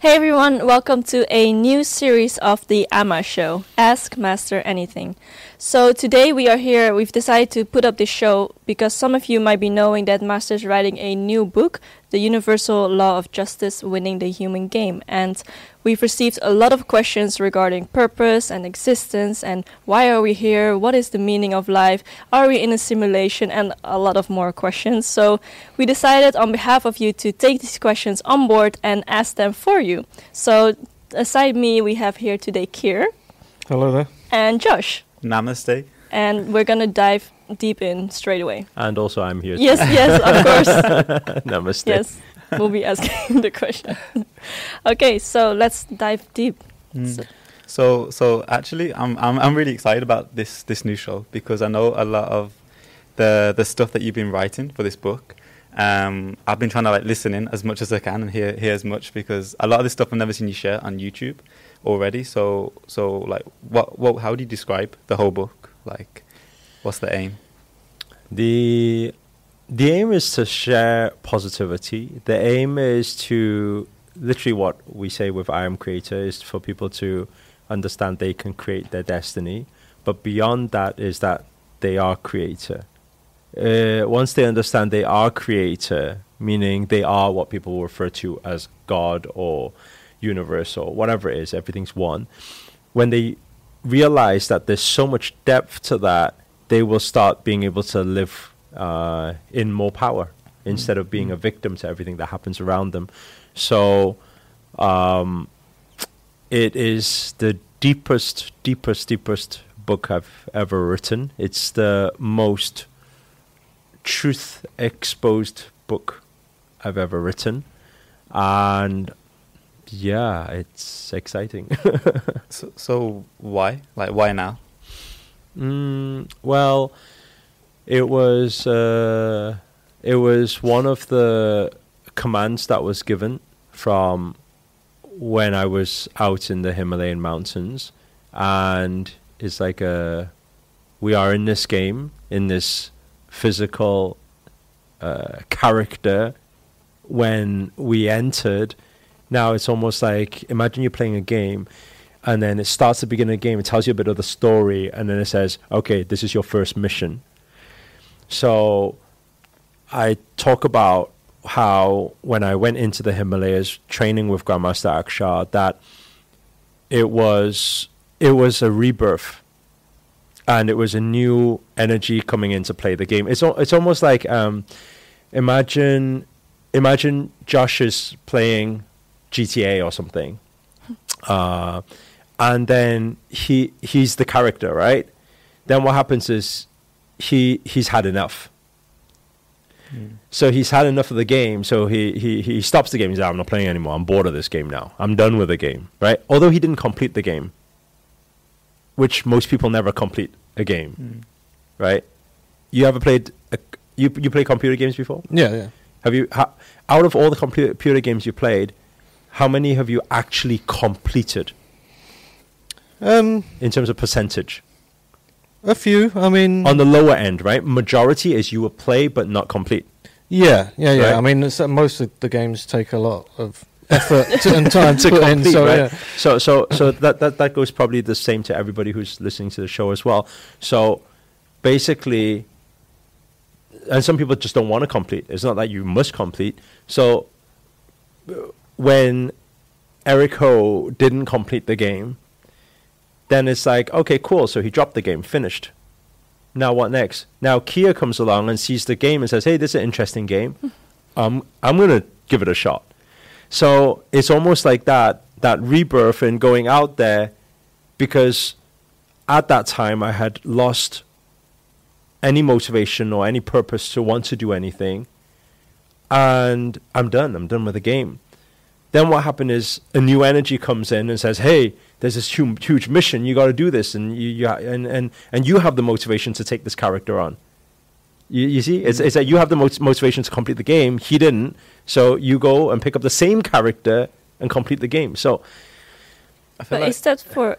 Hey everyone, welcome to a new series of the AMA show, Ask Master Anything. So today we are here, we've decided to put up this show because some of you might be knowing that Master is writing a new book, The Universal Law of Justice Winning the Human Game. And we've received a lot of questions regarding purpose and existence and why are we here, what is the meaning of life, are we in a simulation, and a lot of more questions. So we decided on behalf of you to take these questions on board and ask them for you. So aside me, we have here today Kier. Hello there. And Josh. Namaste. And we're going to dive deep in straight away. And also, I'm here. Yes, yes, of course. Namaste. Yes, we'll be asking the question. okay, so let's dive deep. Mm. So, so, so actually, I'm, I'm I'm really excited about this this new show because I know a lot of the the stuff that you've been writing for this book. Um, I've been trying to like listen in as much as I can and hear hear as much because a lot of this stuff I've never seen you share on YouTube already. So so like what what how do you describe the whole book? Like what's the aim? The the aim is to share positivity. The aim is to literally what we say with I am creator is for people to understand they can create their destiny. But beyond that is that they are creator. Uh, once they understand they are creator, meaning they are what people refer to as God or universe or whatever it is, everything's one. When they realize that there's so much depth to that, they will start being able to live uh, in more power instead of being a victim to everything that happens around them. So um, it is the deepest, deepest, deepest book I've ever written. It's the most truth exposed book I've ever written. And yeah, it's exciting. so, so why? Like, why now? Mm, well, it was uh, it was one of the commands that was given from when I was out in the Himalayan mountains, and it's like a we are in this game in this physical uh, character when we entered. Now it's almost like imagine you're playing a game and then it starts the beginning of the game, it tells you a bit of the story, and then it says, okay, this is your first mission. So I talk about how when I went into the Himalayas training with Grandmaster Akshar, that it was it was a rebirth and it was a new energy coming into play the game. It's it's almost like um, imagine imagine Josh is playing GTA or something. Uh, and then he he's the character, right? Then what happens is he he's had enough. Mm. So he's had enough of the game. So he, he, he stops the game. He's like, I'm not playing anymore. I'm bored of this game now. I'm done with the game, right? Although he didn't complete the game, which most people never complete a game, mm. right? You ever played a, you you play computer games before? Yeah, yeah. Have you ha, out of all the computer games you played, how many have you actually completed? Um, in terms of percentage, a few. I mean, on the lower end, right? Majority is you will play but not complete. Yeah, yeah, yeah. Right? I mean, uh, most of the games take a lot of effort to, and time to, put complete, in. So right? yeah. So so so that, that that goes probably the same to everybody who's listening to the show as well. So basically, and some people just don't want to complete. It's not that you must complete. So when Eric Ho didn't complete the game, then it's like, okay, cool. So he dropped the game, finished. Now what next? Now Kia comes along and sees the game and says, hey, this is an interesting game. um, I'm going to give it a shot. So it's almost like that, that rebirth and going out there because at that time I had lost any motivation or any purpose to want to do anything. And I'm done. I'm done with the game. Then what happened is a new energy comes in and says, "Hey, there's this huge, huge mission. You got to do this, and you, you and, and and you have the motivation to take this character on." You, you see, it's, it's that you have the mot- motivation to complete the game. He didn't, so you go and pick up the same character and complete the game. So, but like is that for?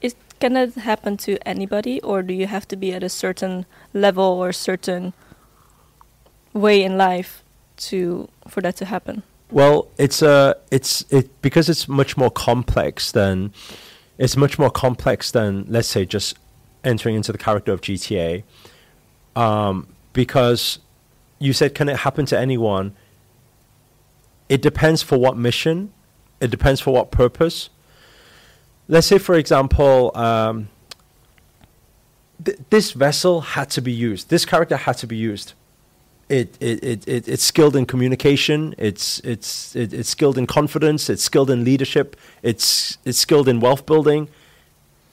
Is can that happen to anybody, or do you have to be at a certain level or certain way in life to for that to happen? Well, it's a it's it because it's much more complex than it's much more complex than let's say just entering into the character of GTA. Um, because you said, can it happen to anyone? It depends for what mission. It depends for what purpose. Let's say, for example, um, th- this vessel had to be used. This character had to be used. It, it, it, it, it's skilled in communication. It's, it's, it, it's skilled in confidence. It's skilled in leadership. It's, it's skilled in wealth building.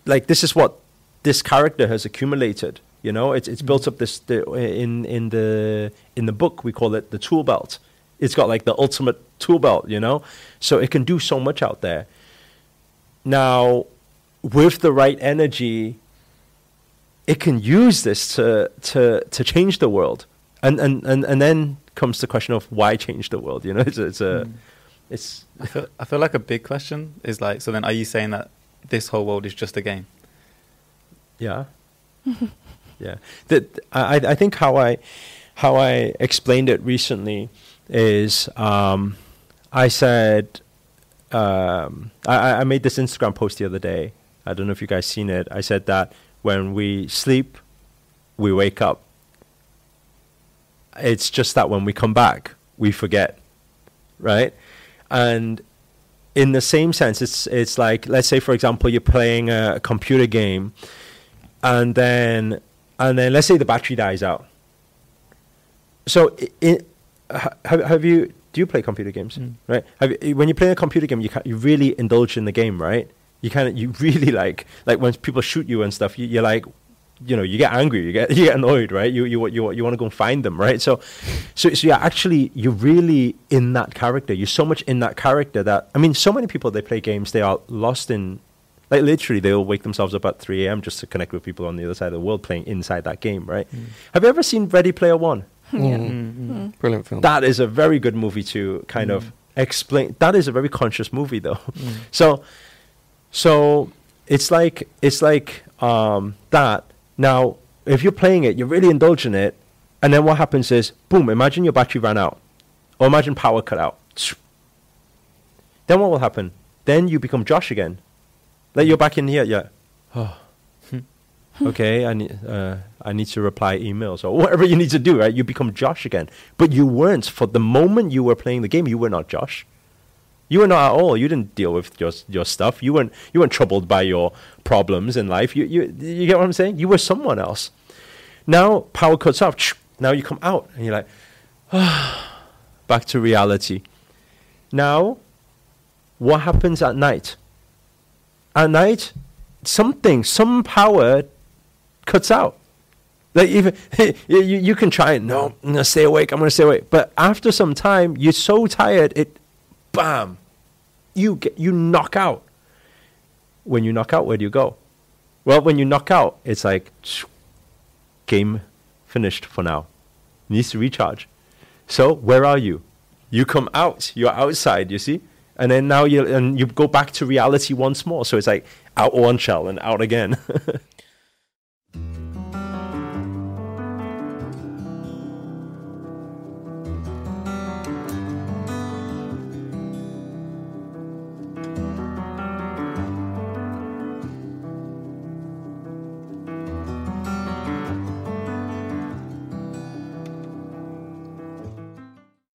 Like, this is what this character has accumulated. You know, it's it's built up this the, in in the in the book we call it the tool belt. It's got like the ultimate tool belt. You know, so it can do so much out there. Now, with the right energy, it can use this to to to change the world. And and and and then comes the question of why change the world. You know, it's it's a mm. it's. I feel I feel like a big question is like so. Then are you saying that this whole world is just a game? Yeah. yeah. That I I think how I how I explained it recently is um, I said um, I, I made this Instagram post the other day. I don't know if you guys seen it. I said that when we sleep, we wake up. It's just that when we come back, we forget, right? And in the same sense, it's it's like let's say for example you're playing a computer game, and then and then let's say the battery dies out. So, it, have, have you do you play computer games? Mm. Right? Have you, when you play a computer game, you you really indulge in the game, right? You kind of you really like like when people shoot you and stuff. You, you're like, you know, you get angry, you get you get annoyed, right? You you you you want to go and find them, right? So, so so yeah, actually, you're really in that character. You're so much in that character that I mean, so many people they play games, they are lost in like literally, they'll wake themselves up at 3 a.m. just to connect with people on the other side of the world playing inside that game, right? Mm. Have you ever seen Ready Player One? yeah. Mm-hmm. Mm. Brilliant film. That is a very good movie to kind of mm. explain. That is a very conscious movie, though. Mm. So, so it's like it's like um, that. Now, if you're playing it, you're really indulging it, and then what happens is, boom! Imagine your battery ran out, or imagine power cut out. Then what will happen? Then you become Josh again like you're back in here, yeah. Oh. okay, I need uh, I need to reply emails or whatever you need to do, right? You become Josh again, but you weren't for the moment you were playing the game. You were not Josh. You were not at all. You didn't deal with your your stuff. You weren't you weren't troubled by your problems in life. You you you get what I'm saying? You were someone else. Now power cuts off. Now you come out and you're like, ah, back to reality. Now, what happens at night? At night, something, some power cuts out. Like even you, you can try it. No, I'm gonna stay awake. I'm gonna stay awake. But after some time, you're so tired. It, bam, you get you knock out. When you knock out, where do you go? Well, when you knock out, it's like game finished for now. Needs to recharge. So where are you? You come out. You're outside. You see and then now you and you go back to reality once more. So it's like out one shell and out again.